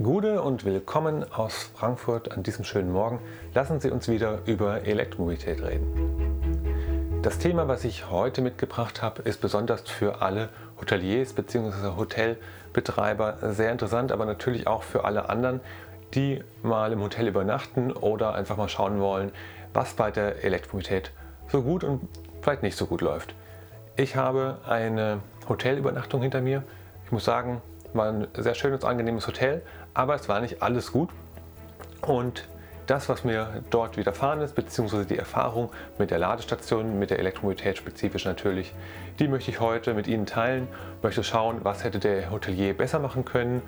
Gude und willkommen aus Frankfurt an diesem schönen Morgen. Lassen Sie uns wieder über Elektromobilität reden. Das Thema, was ich heute mitgebracht habe, ist besonders für alle Hoteliers bzw. Hotelbetreiber sehr interessant, aber natürlich auch für alle anderen, die mal im Hotel übernachten oder einfach mal schauen wollen, was bei der Elektromobilität so gut und vielleicht nicht so gut läuft. Ich habe eine Hotelübernachtung hinter mir. Ich muss sagen, war ein sehr schönes, angenehmes Hotel, aber es war nicht alles gut. Und das, was mir dort widerfahren ist, beziehungsweise die Erfahrung mit der Ladestation, mit der Elektromobilität spezifisch natürlich, die möchte ich heute mit Ihnen teilen. Möchte schauen, was hätte der Hotelier besser machen können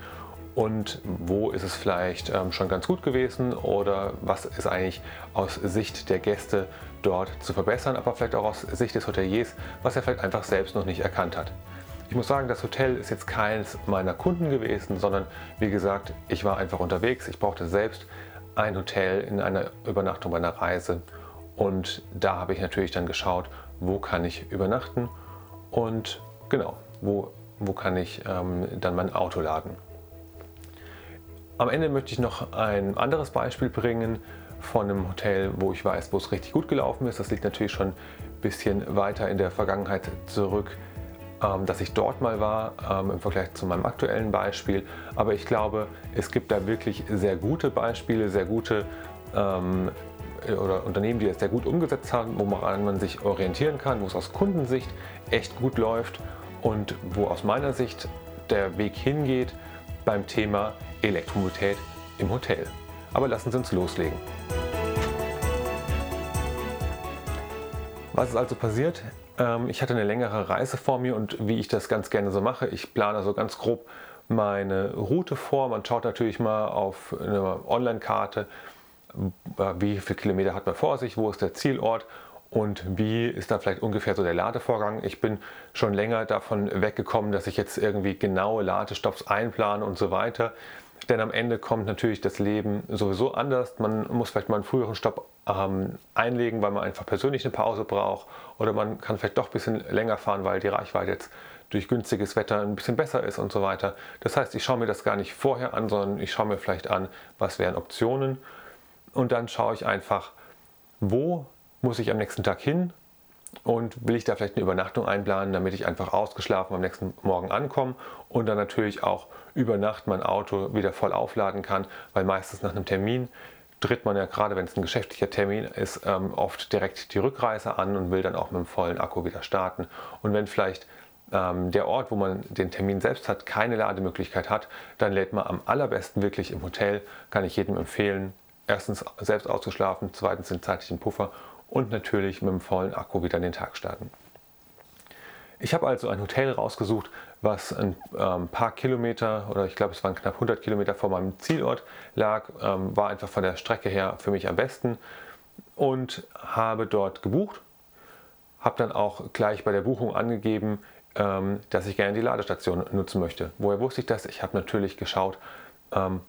und wo ist es vielleicht ähm, schon ganz gut gewesen oder was ist eigentlich aus Sicht der Gäste dort zu verbessern, aber vielleicht auch aus Sicht des Hoteliers, was er vielleicht einfach selbst noch nicht erkannt hat. Ich muss sagen, das Hotel ist jetzt keines meiner Kunden gewesen, sondern wie gesagt, ich war einfach unterwegs. Ich brauchte selbst ein Hotel in einer Übernachtung bei einer Reise und da habe ich natürlich dann geschaut, wo kann ich übernachten und genau, wo, wo kann ich ähm, dann mein Auto laden. Am Ende möchte ich noch ein anderes Beispiel bringen von einem Hotel, wo ich weiß, wo es richtig gut gelaufen ist. Das liegt natürlich schon ein bisschen weiter in der Vergangenheit zurück dass ich dort mal war ähm, im Vergleich zu meinem aktuellen Beispiel. Aber ich glaube, es gibt da wirklich sehr gute Beispiele, sehr gute ähm, oder Unternehmen, die das sehr gut umgesetzt haben, woran man sich orientieren kann, wo es aus Kundensicht echt gut läuft und wo aus meiner Sicht der Weg hingeht beim Thema Elektromobilität im Hotel. Aber lassen Sie uns loslegen. Was ist also passiert? Ähm, ich hatte eine längere Reise vor mir und wie ich das ganz gerne so mache, ich plane also ganz grob meine Route vor. Man schaut natürlich mal auf eine Online-Karte, äh, wie viele Kilometer hat man vor sich, wo ist der Zielort und wie ist da vielleicht ungefähr so der Ladevorgang. Ich bin schon länger davon weggekommen, dass ich jetzt irgendwie genaue Ladestopps einplane und so weiter. Denn am Ende kommt natürlich das Leben sowieso anders. Man muss vielleicht mal einen früheren Stopp ähm, einlegen, weil man einfach persönlich eine Pause braucht. Oder man kann vielleicht doch ein bisschen länger fahren, weil die Reichweite jetzt durch günstiges Wetter ein bisschen besser ist und so weiter. Das heißt, ich schaue mir das gar nicht vorher an, sondern ich schaue mir vielleicht an, was wären Optionen. Und dann schaue ich einfach, wo muss ich am nächsten Tag hin und will ich da vielleicht eine Übernachtung einplanen, damit ich einfach ausgeschlafen am nächsten Morgen ankomme und dann natürlich auch über Nacht mein Auto wieder voll aufladen kann, weil meistens nach einem Termin tritt man ja gerade, wenn es ein geschäftlicher Termin ist, ähm, oft direkt die Rückreise an und will dann auch mit dem vollen Akku wieder starten. Und wenn vielleicht ähm, der Ort, wo man den Termin selbst hat, keine Lademöglichkeit hat, dann lädt man am allerbesten wirklich im Hotel, kann ich jedem empfehlen, erstens selbst auszuschlafen, zweitens den zeitlichen Puffer und natürlich mit dem vollen Akku wieder in den Tag starten. Ich habe also ein Hotel rausgesucht, was ein ähm, paar Kilometer oder ich glaube es waren knapp 100 Kilometer vor meinem Zielort lag, ähm, war einfach von der Strecke her für mich am besten und habe dort gebucht. Habe dann auch gleich bei der Buchung angegeben, ähm, dass ich gerne die Ladestation nutzen möchte. Woher wusste ich das? Ich habe natürlich geschaut, ähm,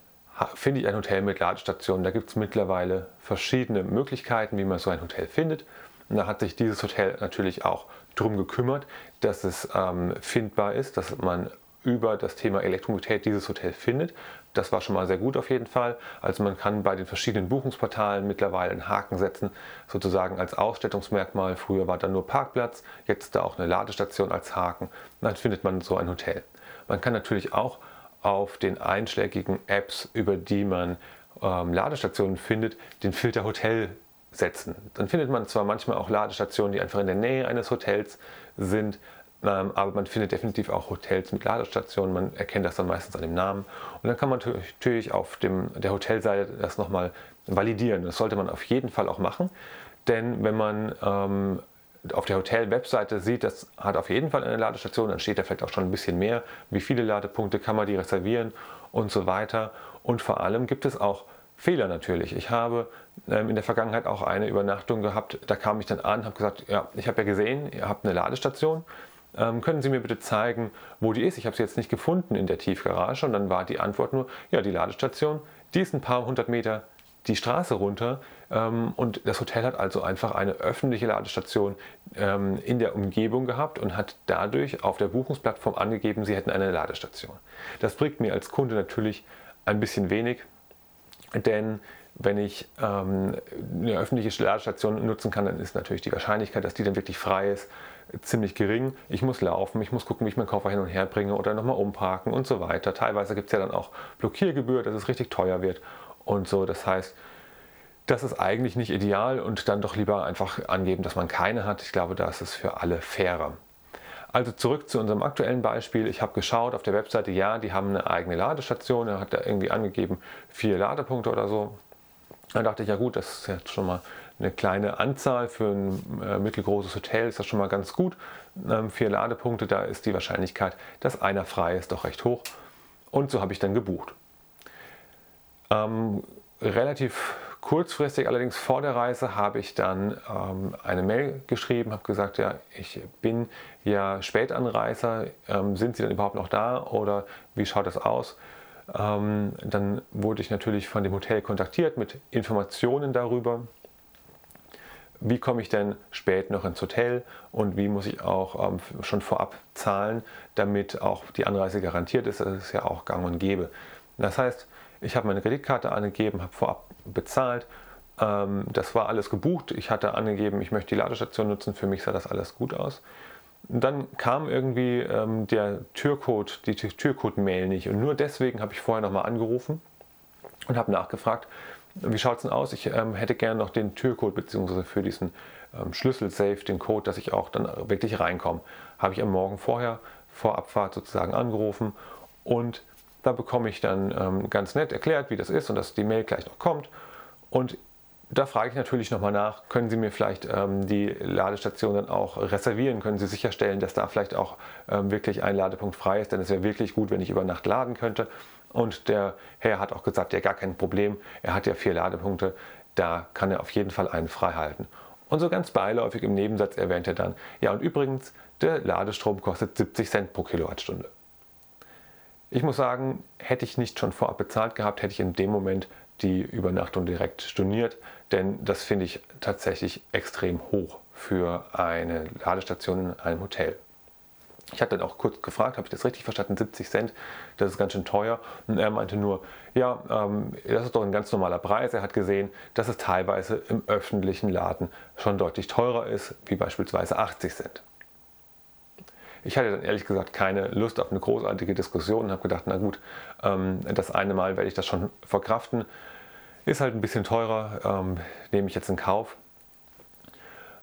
finde ich ein Hotel mit Ladestation. Da gibt es mittlerweile verschiedene Möglichkeiten, wie man so ein Hotel findet. Und da hat sich dieses Hotel natürlich auch darum gekümmert, dass es ähm, findbar ist, dass man über das Thema Elektromobilität dieses Hotel findet. Das war schon mal sehr gut auf jeden Fall. Also man kann bei den verschiedenen Buchungsportalen mittlerweile einen Haken setzen, sozusagen als Ausstattungsmerkmal. Früher war da nur Parkplatz, jetzt da auch eine Ladestation als Haken. Dann findet man so ein Hotel. Man kann natürlich auch auf den einschlägigen Apps, über die man ähm, Ladestationen findet, den Filter Hotel setzen. Dann findet man zwar manchmal auch Ladestationen, die einfach in der Nähe eines Hotels sind, ähm, aber man findet definitiv auch Hotels mit Ladestationen. Man erkennt das dann meistens an dem Namen. Und dann kann man natürlich auf dem, der Hotelseite das nochmal validieren. Das sollte man auf jeden Fall auch machen. Denn wenn man ähm, auf der Hotel-Webseite sieht, das hat auf jeden Fall eine Ladestation, dann steht da vielleicht auch schon ein bisschen mehr, wie viele Ladepunkte kann man die reservieren und so weiter. Und vor allem gibt es auch Fehler natürlich. Ich habe ähm, in der Vergangenheit auch eine Übernachtung gehabt, da kam ich dann an, habe gesagt, ja, ich habe ja gesehen, ihr habt eine Ladestation. Ähm, können Sie mir bitte zeigen, wo die ist? Ich habe sie jetzt nicht gefunden in der Tiefgarage. Und dann war die Antwort nur, ja, die Ladestation, die ist ein paar hundert Meter die Straße runter ähm, und das Hotel hat also einfach eine öffentliche Ladestation ähm, in der Umgebung gehabt und hat dadurch auf der Buchungsplattform angegeben, sie hätten eine Ladestation. Das bringt mir als Kunde natürlich ein bisschen wenig, denn wenn ich ähm, eine öffentliche Ladestation nutzen kann, dann ist natürlich die Wahrscheinlichkeit, dass die dann wirklich frei ist, ziemlich gering. Ich muss laufen, ich muss gucken, wie ich meinen Koffer hin und her bringe oder nochmal umparken und so weiter. Teilweise gibt es ja dann auch Blockiergebühr, dass es richtig teuer wird und so. Das heißt, das ist eigentlich nicht ideal und dann doch lieber einfach angeben, dass man keine hat. Ich glaube, da ist es für alle fairer. Also zurück zu unserem aktuellen Beispiel. Ich habe geschaut auf der Webseite, ja, die haben eine eigene Ladestation. Er hat da irgendwie angegeben vier Ladepunkte oder so. Da dachte ich, ja gut, das ist jetzt schon mal eine kleine Anzahl für ein äh, mittelgroßes Hotel, ist das schon mal ganz gut. Ähm, vier Ladepunkte, da ist die Wahrscheinlichkeit, dass einer frei ist, doch recht hoch. Und so habe ich dann gebucht. Ähm, relativ kurzfristig, allerdings vor der Reise, habe ich dann ähm, eine Mail geschrieben, habe gesagt, ja, ich bin ja Spätanreiser, ähm, sind Sie denn überhaupt noch da oder wie schaut das aus? Ähm, dann wurde ich natürlich von dem Hotel kontaktiert mit Informationen darüber, wie komme ich denn spät noch ins Hotel und wie muss ich auch ähm, schon vorab zahlen, damit auch die Anreise garantiert ist. Das ist ja auch gang und gäbe. Das heißt, ich habe meine Kreditkarte angegeben, habe vorab bezahlt. Ähm, das war alles gebucht. Ich hatte angegeben, ich möchte die Ladestation nutzen. Für mich sah das alles gut aus. Und dann kam irgendwie ähm, der Türcode, die Türcode-Mail nicht. Und nur deswegen habe ich vorher nochmal angerufen und habe nachgefragt, wie schaut es denn aus? Ich ähm, hätte gerne noch den Türcode bzw. für diesen ähm, Schlüssel-Safe, den Code, dass ich auch dann wirklich reinkomme. Habe ich am Morgen vorher, vor Abfahrt sozusagen angerufen und da bekomme ich dann ähm, ganz nett erklärt, wie das ist und dass die Mail gleich noch kommt. Und da frage ich natürlich nochmal nach, können Sie mir vielleicht ähm, die Ladestation dann auch reservieren? Können Sie sicherstellen, dass da vielleicht auch ähm, wirklich ein Ladepunkt frei ist? Denn es wäre wirklich gut, wenn ich über Nacht laden könnte. Und der Herr hat auch gesagt, ja gar kein Problem, er hat ja vier Ladepunkte, da kann er auf jeden Fall einen frei halten. Und so ganz beiläufig im Nebensatz erwähnt er dann, ja und übrigens, der Ladestrom kostet 70 Cent pro Kilowattstunde. Ich muss sagen, hätte ich nicht schon vorab bezahlt gehabt, hätte ich in dem Moment die Übernachtung direkt storniert, denn das finde ich tatsächlich extrem hoch für eine Ladestation in einem Hotel. Ich hatte dann auch kurz gefragt, habe ich das richtig verstanden? 70 Cent, das ist ganz schön teuer. Und er meinte nur, ja, ähm, das ist doch ein ganz normaler Preis. Er hat gesehen, dass es teilweise im öffentlichen Laden schon deutlich teurer ist, wie beispielsweise 80 Cent. Ich hatte dann ehrlich gesagt keine Lust auf eine großartige Diskussion und habe gedacht, na gut, ähm, das eine Mal werde ich das schon verkraften. Ist halt ein bisschen teurer, ähm, nehme ich jetzt in Kauf.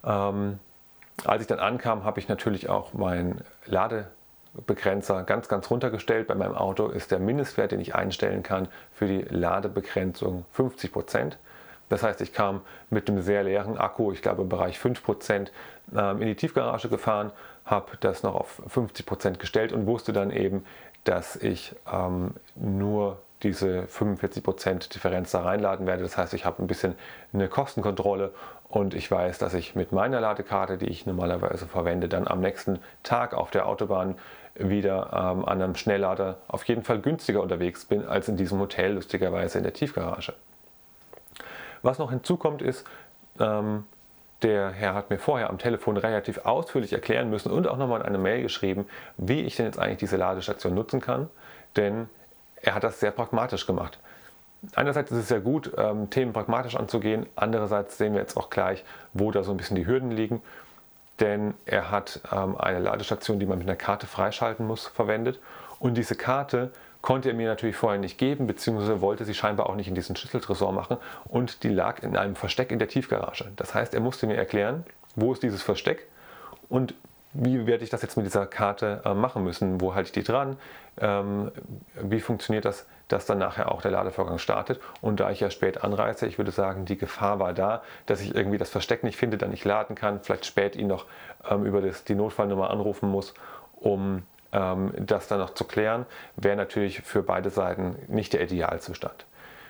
Ähm, als ich dann ankam, habe ich natürlich auch meinen Ladebegrenzer ganz, ganz runtergestellt. Bei meinem Auto ist der Mindestwert, den ich einstellen kann, für die Ladebegrenzung 50 Prozent. Das heißt, ich kam mit einem sehr leeren Akku, ich glaube im Bereich 5%, ähm, in die Tiefgarage gefahren, habe das noch auf 50% gestellt und wusste dann eben, dass ich ähm, nur diese 45% Differenz da reinladen werde. Das heißt, ich habe ein bisschen eine Kostenkontrolle und ich weiß, dass ich mit meiner Ladekarte, die ich normalerweise verwende, dann am nächsten Tag auf der Autobahn wieder ähm, an einem Schnelllader auf jeden Fall günstiger unterwegs bin als in diesem Hotel, lustigerweise in der Tiefgarage. Was noch hinzukommt ist, ähm, der Herr hat mir vorher am Telefon relativ ausführlich erklären müssen und auch nochmal in eine Mail geschrieben, wie ich denn jetzt eigentlich diese Ladestation nutzen kann, denn er hat das sehr pragmatisch gemacht. Einerseits ist es sehr gut, ähm, Themen pragmatisch anzugehen, andererseits sehen wir jetzt auch gleich, wo da so ein bisschen die Hürden liegen, denn er hat ähm, eine Ladestation, die man mit einer Karte freischalten muss, verwendet und diese Karte konnte er mir natürlich vorher nicht geben, beziehungsweise wollte sie scheinbar auch nicht in diesen Schlüsseltresor machen und die lag in einem Versteck in der Tiefgarage. Das heißt, er musste mir erklären, wo ist dieses Versteck und wie werde ich das jetzt mit dieser Karte äh, machen müssen? Wo halte ich die dran? Ähm, wie funktioniert das, dass dann nachher auch der Ladevorgang startet? Und da ich ja spät anreise, ich würde sagen, die Gefahr war da, dass ich irgendwie das Versteck nicht finde, dann nicht laden kann, vielleicht spät ihn noch ähm, über das, die Notfallnummer anrufen muss, um das dann noch zu klären, wäre natürlich für beide Seiten nicht der Idealzustand.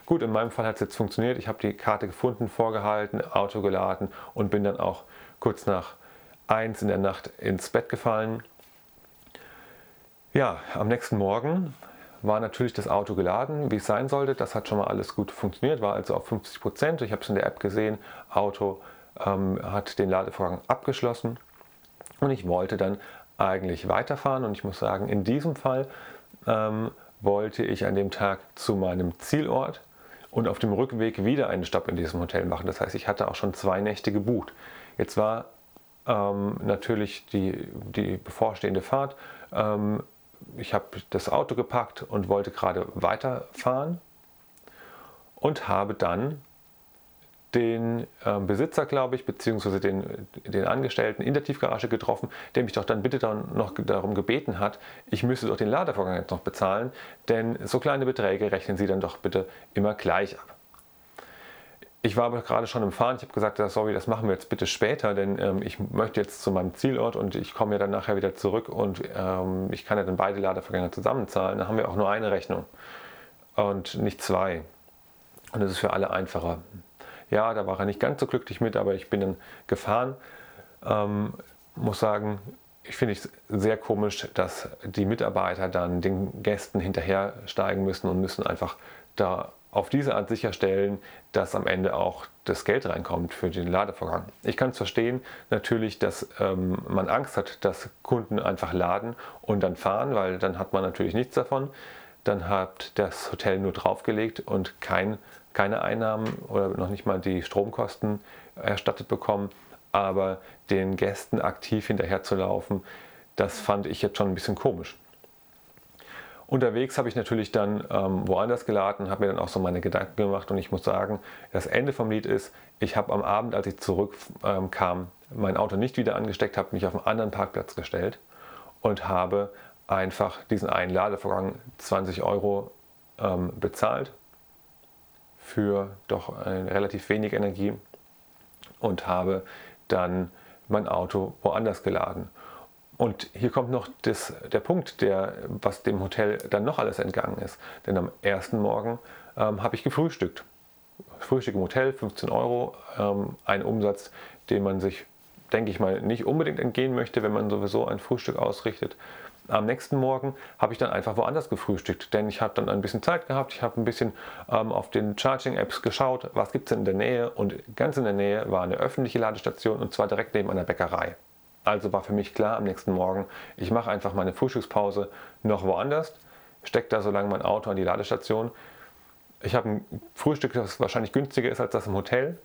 Gut, in meinem Fall hat es jetzt funktioniert. Ich habe die Karte gefunden, vorgehalten, Auto geladen und bin dann auch kurz nach eins in der Nacht ins Bett gefallen. Ja, am nächsten Morgen war natürlich das Auto geladen, wie es sein sollte. Das hat schon mal alles gut funktioniert, war also auf 50 Prozent. Ich habe es in der App gesehen. Auto ähm, hat den Ladevorgang abgeschlossen und ich wollte dann eigentlich weiterfahren. Und ich muss sagen, in diesem Fall ähm, wollte ich an dem Tag zu meinem Zielort und auf dem Rückweg wieder einen Stopp in diesem Hotel machen. Das heißt, ich hatte auch schon zwei Nächte gebucht. Jetzt war ähm, natürlich die, die bevorstehende Fahrt. Ähm, ich habe das Auto gepackt und wollte gerade weiterfahren und habe dann den äh, Besitzer, glaube ich, beziehungsweise den, den Angestellten in der Tiefgarage getroffen, der mich doch dann bitte dann noch darum gebeten hat, ich müsste doch den Ladevorgang jetzt noch bezahlen, denn so kleine Beträge rechnen Sie dann doch bitte immer gleich ab. Ich war aber gerade schon im Fahren, ich habe gesagt, sorry, das machen wir jetzt bitte später, denn ähm, ich möchte jetzt zu meinem Zielort und ich komme ja dann nachher wieder zurück und ähm, ich kann ja dann beide Ladevorgänge zusammenzahlen. Dann haben wir auch nur eine Rechnung und nicht zwei. Und das ist für alle einfacher. Ja, da war er nicht ganz so glücklich mit, aber ich bin dann gefahren. Ähm, muss sagen, ich finde es sehr komisch, dass die Mitarbeiter dann den Gästen hinterhersteigen müssen und müssen einfach da auf diese Art sicherstellen, dass am Ende auch das Geld reinkommt für den Ladevorgang. Ich kann es verstehen, natürlich, dass ähm, man Angst hat, dass Kunden einfach laden und dann fahren, weil dann hat man natürlich nichts davon. Dann hat das Hotel nur draufgelegt und kein keine Einnahmen oder noch nicht mal die Stromkosten erstattet bekommen, aber den Gästen aktiv hinterherzulaufen, das fand ich jetzt schon ein bisschen komisch. Unterwegs habe ich natürlich dann ähm, woanders geladen, habe mir dann auch so meine Gedanken gemacht und ich muss sagen, das Ende vom Lied ist, ich habe am Abend, als ich zurückkam, ähm, mein Auto nicht wieder angesteckt, habe mich auf einen anderen Parkplatz gestellt und habe einfach diesen einen Ladevorgang 20 Euro ähm, bezahlt für doch relativ wenig Energie und habe dann mein Auto woanders geladen. Und hier kommt noch das, der Punkt, der, was dem Hotel dann noch alles entgangen ist. Denn am ersten Morgen ähm, habe ich gefrühstückt. Frühstück im Hotel, 15 Euro, ähm, ein Umsatz, den man sich, denke ich mal, nicht unbedingt entgehen möchte, wenn man sowieso ein Frühstück ausrichtet. Am nächsten Morgen habe ich dann einfach woanders gefrühstückt, denn ich habe dann ein bisschen Zeit gehabt, ich habe ein bisschen ähm, auf den Charging-Apps geschaut, was gibt es in der Nähe und ganz in der Nähe war eine öffentliche Ladestation und zwar direkt neben einer Bäckerei. Also war für mich klar am nächsten Morgen, ich mache einfach meine Frühstückspause noch woanders, stecke da so lange mein Auto an die Ladestation. Ich habe ein Frühstück, das wahrscheinlich günstiger ist als das im Hotel.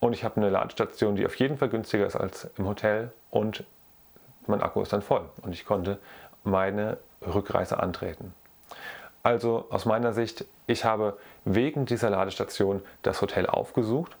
Und ich habe eine Ladestation, die auf jeden Fall günstiger ist als im Hotel. Und mein Akku ist dann voll und ich konnte meine Rückreise antreten. Also aus meiner Sicht, ich habe wegen dieser Ladestation das Hotel aufgesucht,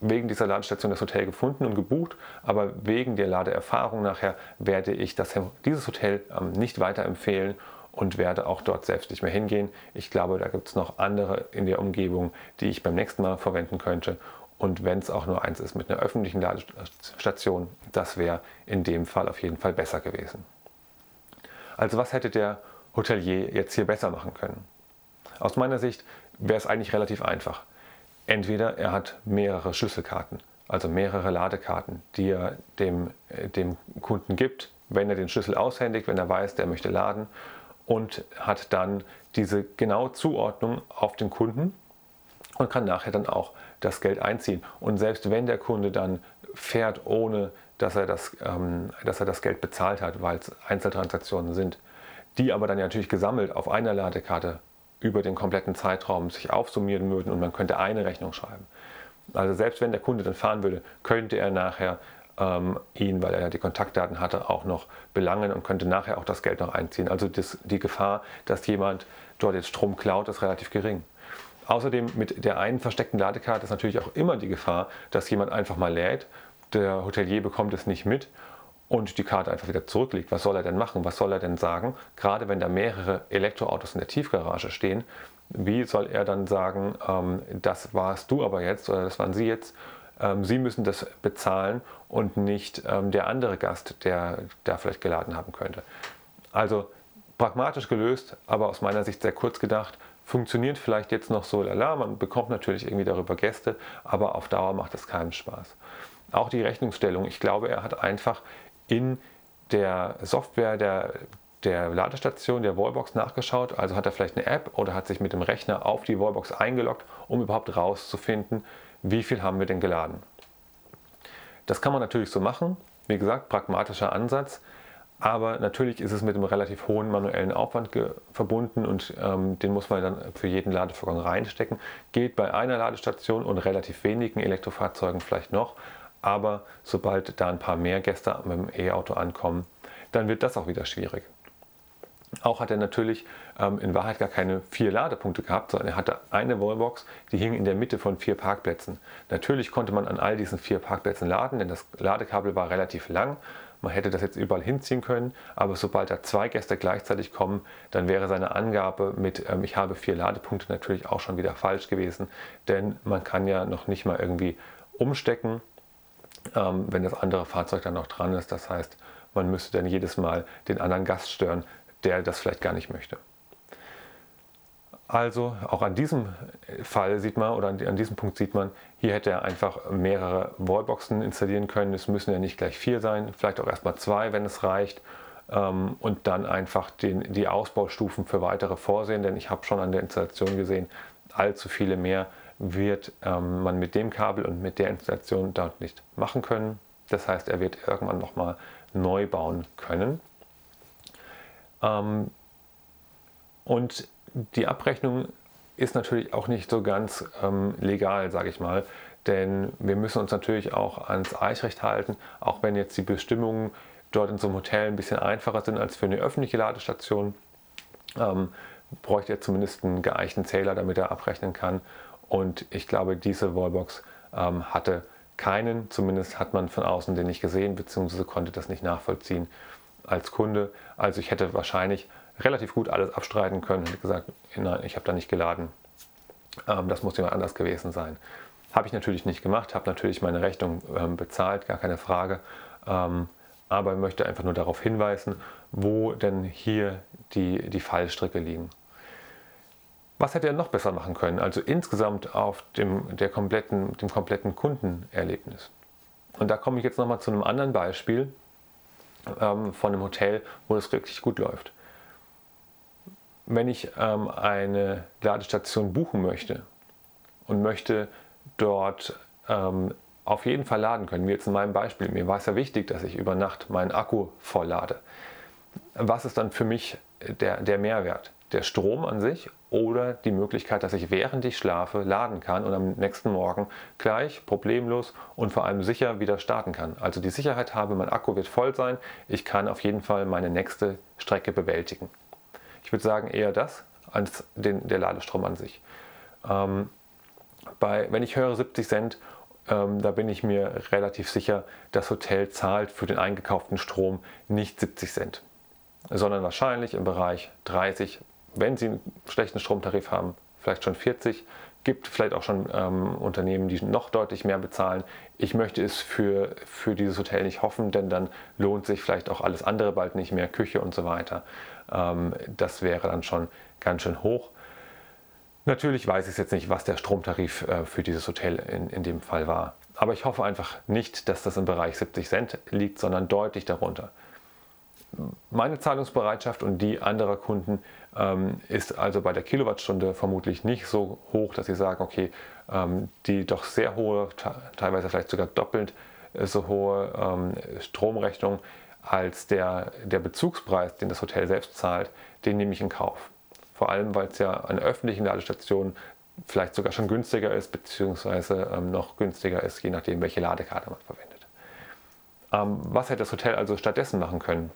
wegen dieser Ladestation das Hotel gefunden und gebucht, aber wegen der Ladeerfahrung nachher werde ich das, dieses Hotel ähm, nicht weiterempfehlen und werde auch dort selbst nicht mehr hingehen. Ich glaube, da gibt es noch andere in der Umgebung, die ich beim nächsten Mal verwenden könnte und wenn es auch nur eins ist mit einer öffentlichen Ladestation, das wäre in dem Fall auf jeden Fall besser gewesen. Also was hätte der Hotelier jetzt hier besser machen können? Aus meiner Sicht wäre es eigentlich relativ einfach. Entweder er hat mehrere Schlüsselkarten, also mehrere Ladekarten, die er dem, äh, dem Kunden gibt, wenn er den Schlüssel aushändigt, wenn er weiß, der möchte laden und hat dann diese genaue Zuordnung auf den Kunden und kann nachher dann auch das Geld einziehen. Und selbst wenn der Kunde dann fährt, ohne dass er das, ähm, dass er das Geld bezahlt hat, weil es Einzeltransaktionen sind, die aber dann natürlich gesammelt auf einer Ladekarte über den kompletten Zeitraum sich aufsummieren würden und man könnte eine Rechnung schreiben. Also selbst wenn der Kunde dann fahren würde, könnte er nachher ähm, ihn, weil er ja die Kontaktdaten hatte, auch noch belangen und könnte nachher auch das Geld noch einziehen. Also das, die Gefahr, dass jemand dort jetzt Strom klaut, ist relativ gering. Außerdem mit der einen versteckten Ladekarte ist natürlich auch immer die Gefahr, dass jemand einfach mal lädt, der Hotelier bekommt es nicht mit und die Karte einfach wieder zurücklegt. Was soll er denn machen? Was soll er denn sagen? Gerade wenn da mehrere Elektroautos in der Tiefgarage stehen, wie soll er dann sagen, ähm, das warst du aber jetzt oder das waren Sie jetzt? Ähm, Sie müssen das bezahlen und nicht ähm, der andere Gast, der da vielleicht geladen haben könnte. Also pragmatisch gelöst, aber aus meiner Sicht sehr kurz gedacht funktioniert vielleicht jetzt noch so lala, man bekommt natürlich irgendwie darüber Gäste, aber auf Dauer macht es keinen Spaß. Auch die Rechnungsstellung, ich glaube, er hat einfach in der Software der, der Ladestation, der Wallbox nachgeschaut, also hat er vielleicht eine App oder hat sich mit dem Rechner auf die Wallbox eingeloggt, um überhaupt rauszufinden, wie viel haben wir denn geladen. Das kann man natürlich so machen, wie gesagt, pragmatischer Ansatz, Aber natürlich ist es mit einem relativ hohen manuellen Aufwand verbunden und ähm, den muss man dann für jeden Ladevorgang reinstecken. Geht bei einer Ladestation und relativ wenigen Elektrofahrzeugen vielleicht noch. Aber sobald da ein paar mehr Gäste mit dem E-Auto ankommen, dann wird das auch wieder schwierig. Auch hat er natürlich ähm, in Wahrheit gar keine vier Ladepunkte gehabt, sondern er hatte eine Wallbox, die hing in der Mitte von vier Parkplätzen. Natürlich konnte man an all diesen vier Parkplätzen laden, denn das Ladekabel war relativ lang. Man hätte das jetzt überall hinziehen können, aber sobald da zwei Gäste gleichzeitig kommen, dann wäre seine Angabe mit ähm, ich habe vier Ladepunkte natürlich auch schon wieder falsch gewesen, denn man kann ja noch nicht mal irgendwie umstecken, ähm, wenn das andere Fahrzeug dann noch dran ist. Das heißt, man müsste dann jedes Mal den anderen Gast stören, der das vielleicht gar nicht möchte. Also auch an diesem Fall sieht man oder an diesem Punkt sieht man, hier hätte er einfach mehrere Wallboxen installieren können. Es müssen ja nicht gleich vier sein, vielleicht auch erstmal zwei, wenn es reicht. Ähm, und dann einfach den, die Ausbaustufen für weitere vorsehen, denn ich habe schon an der Installation gesehen, allzu viele mehr wird ähm, man mit dem Kabel und mit der Installation dort nicht machen können. Das heißt, er wird irgendwann nochmal neu bauen können. Ähm, und die Abrechnung ist natürlich auch nicht so ganz ähm, legal, sage ich mal. Denn wir müssen uns natürlich auch ans Eichrecht halten, auch wenn jetzt die Bestimmungen dort in so einem Hotel ein bisschen einfacher sind als für eine öffentliche Ladestation. Ähm, bräuchte er zumindest einen geeichten Zähler, damit er abrechnen kann. Und ich glaube, diese Wallbox ähm, hatte keinen, zumindest hat man von außen den nicht gesehen, beziehungsweise konnte das nicht nachvollziehen als Kunde. Also ich hätte wahrscheinlich relativ gut alles abstreiten können und gesagt, nein, ich habe da nicht geladen. Ähm, das muss jemand anders gewesen sein. Habe ich natürlich nicht gemacht, habe natürlich meine Rechnung ähm, bezahlt, gar keine Frage. Ähm, aber ich möchte einfach nur darauf hinweisen, wo denn hier die, die Fallstricke liegen. Was hätte er noch besser machen können? Also insgesamt auf dem, der kompletten, dem kompletten Kundenerlebnis. Und da komme ich jetzt nochmal zu einem anderen Beispiel ähm, von einem Hotel, wo es wirklich gut läuft wenn ich ähm, eine Ladestation buchen möchte und möchte dort ähm, auf jeden Fall laden können, wie jetzt in meinem Beispiel, mir war es ja wichtig, dass ich über Nacht meinen Akku voll lade. Was ist dann für mich der, der Mehrwert? Der Strom an sich oder die Möglichkeit, dass ich während ich schlafe laden kann und am nächsten Morgen gleich problemlos und vor allem sicher wieder starten kann. Also die Sicherheit habe, mein Akku wird voll sein, ich kann auf jeden Fall meine nächste Strecke bewältigen. Ich würde sagen eher das als den, der Ladestrom an sich. Ähm, bei, wenn ich höre 70 Cent, ähm, da bin ich mir relativ sicher, das Hotel zahlt für den eingekauften Strom nicht 70 Cent, sondern wahrscheinlich im Bereich 30, wenn sie einen schlechten Stromtarif haben, vielleicht schon 40. Gibt vielleicht auch schon ähm, Unternehmen, die noch deutlich mehr bezahlen. Ich möchte es für, für dieses Hotel nicht hoffen, denn dann lohnt sich vielleicht auch alles andere bald nicht mehr, Küche und so weiter. Ähm, das wäre dann schon ganz schön hoch. Natürlich weiß ich jetzt nicht, was der Stromtarif äh, für dieses Hotel in, in dem Fall war. Aber ich hoffe einfach nicht, dass das im Bereich 70 Cent liegt, sondern deutlich darunter. Meine Zahlungsbereitschaft und die anderer Kunden ähm, ist also bei der Kilowattstunde vermutlich nicht so hoch, dass sie sagen, okay, ähm, die doch sehr hohe, teilweise vielleicht sogar doppelt so hohe ähm, Stromrechnung als der, der Bezugspreis, den das Hotel selbst zahlt, den nehme ich in Kauf. Vor allem, weil es ja an öffentlichen Ladestationen vielleicht sogar schon günstiger ist, beziehungsweise ähm, noch günstiger ist, je nachdem, welche Ladekarte man verwendet. Ähm, was hätte das Hotel also stattdessen machen können?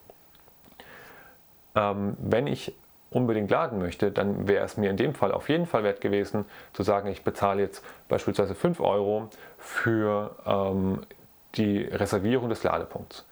Ähm, wenn ich unbedingt laden möchte, dann wäre es mir in dem Fall auf jeden Fall wert gewesen, zu sagen, ich bezahle jetzt beispielsweise 5 Euro für ähm, die Reservierung des Ladepunkts.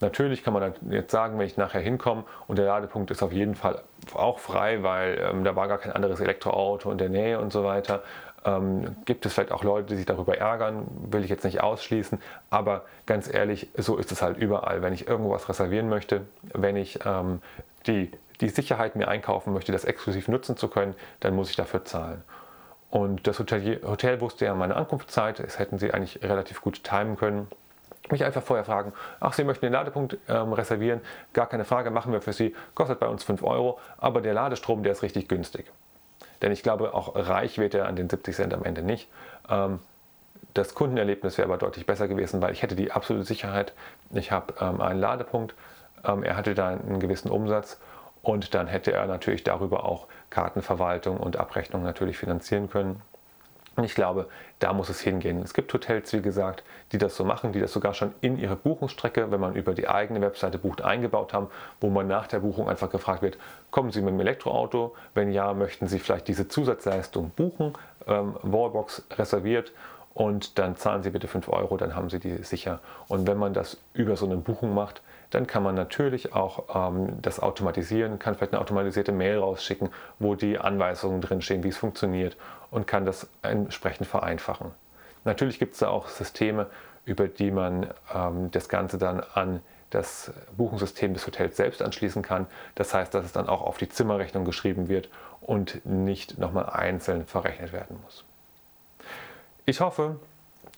Natürlich kann man dann jetzt sagen, wenn ich nachher hinkomme und der Ladepunkt ist auf jeden Fall auch frei, weil ähm, da war gar kein anderes Elektroauto in der Nähe und so weiter. Ähm, gibt es vielleicht auch Leute, die sich darüber ärgern, will ich jetzt nicht ausschließen, aber ganz ehrlich, so ist es halt überall. Wenn ich irgendwas reservieren möchte, wenn ich ähm, die, die Sicherheit mir einkaufen möchte, das exklusiv nutzen zu können, dann muss ich dafür zahlen. Und das Hotel, Hotel wusste ja meine Ankunftszeit, das hätten sie eigentlich relativ gut timen können. Mich einfach vorher fragen, ach, Sie möchten den Ladepunkt ähm, reservieren, gar keine Frage, machen wir für Sie, kostet bei uns 5 Euro, aber der Ladestrom, der ist richtig günstig. Denn ich glaube, auch reich wird er an den 70 Cent am Ende nicht. Ähm, das Kundenerlebnis wäre aber deutlich besser gewesen, weil ich hätte die absolute Sicherheit, ich habe ähm, einen Ladepunkt, er hatte da einen gewissen Umsatz und dann hätte er natürlich darüber auch Kartenverwaltung und Abrechnung natürlich finanzieren können. Ich glaube, da muss es hingehen. Es gibt Hotels, wie gesagt, die das so machen, die das sogar schon in ihre Buchungsstrecke, wenn man über die eigene Webseite bucht, eingebaut haben, wo man nach der Buchung einfach gefragt wird, kommen Sie mit dem Elektroauto? Wenn ja, möchten Sie vielleicht diese Zusatzleistung buchen? Ähm, Wallbox reserviert und dann zahlen Sie bitte 5 Euro, dann haben Sie die sicher. Und wenn man das über so eine Buchung macht, dann kann man natürlich auch ähm, das automatisieren, kann vielleicht eine automatisierte Mail rausschicken, wo die Anweisungen drinstehen, wie es funktioniert und kann das entsprechend vereinfachen. Natürlich gibt es da auch Systeme, über die man ähm, das Ganze dann an das Buchungssystem des Hotels selbst anschließen kann. Das heißt, dass es dann auch auf die Zimmerrechnung geschrieben wird und nicht nochmal einzeln verrechnet werden muss. Ich hoffe,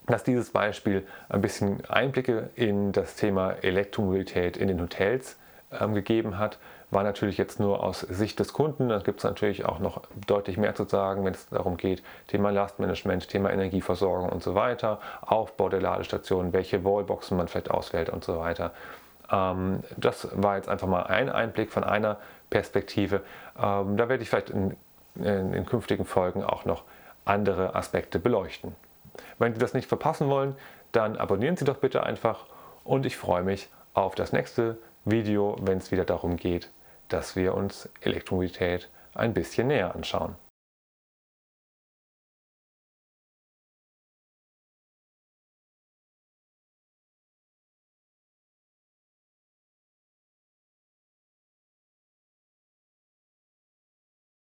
dass dieses Beispiel ein bisschen Einblicke in das Thema Elektromobilität in den Hotels ähm, gegeben hat. War natürlich jetzt nur aus Sicht des Kunden. Da gibt es natürlich auch noch deutlich mehr zu sagen, wenn es darum geht, Thema Lastmanagement, Thema Energieversorgung und so weiter, Aufbau der Ladestationen, welche Wallboxen man vielleicht auswählt und so weiter. Ähm, das war jetzt einfach mal ein Einblick von einer Perspektive. Ähm, da werde ich vielleicht in, in, in künftigen Folgen auch noch andere Aspekte beleuchten. Wenn Sie das nicht verpassen wollen, dann abonnieren Sie doch bitte einfach und ich freue mich auf das nächste Video, wenn es wieder darum geht, dass wir uns Elektromobilität ein bisschen näher anschauen.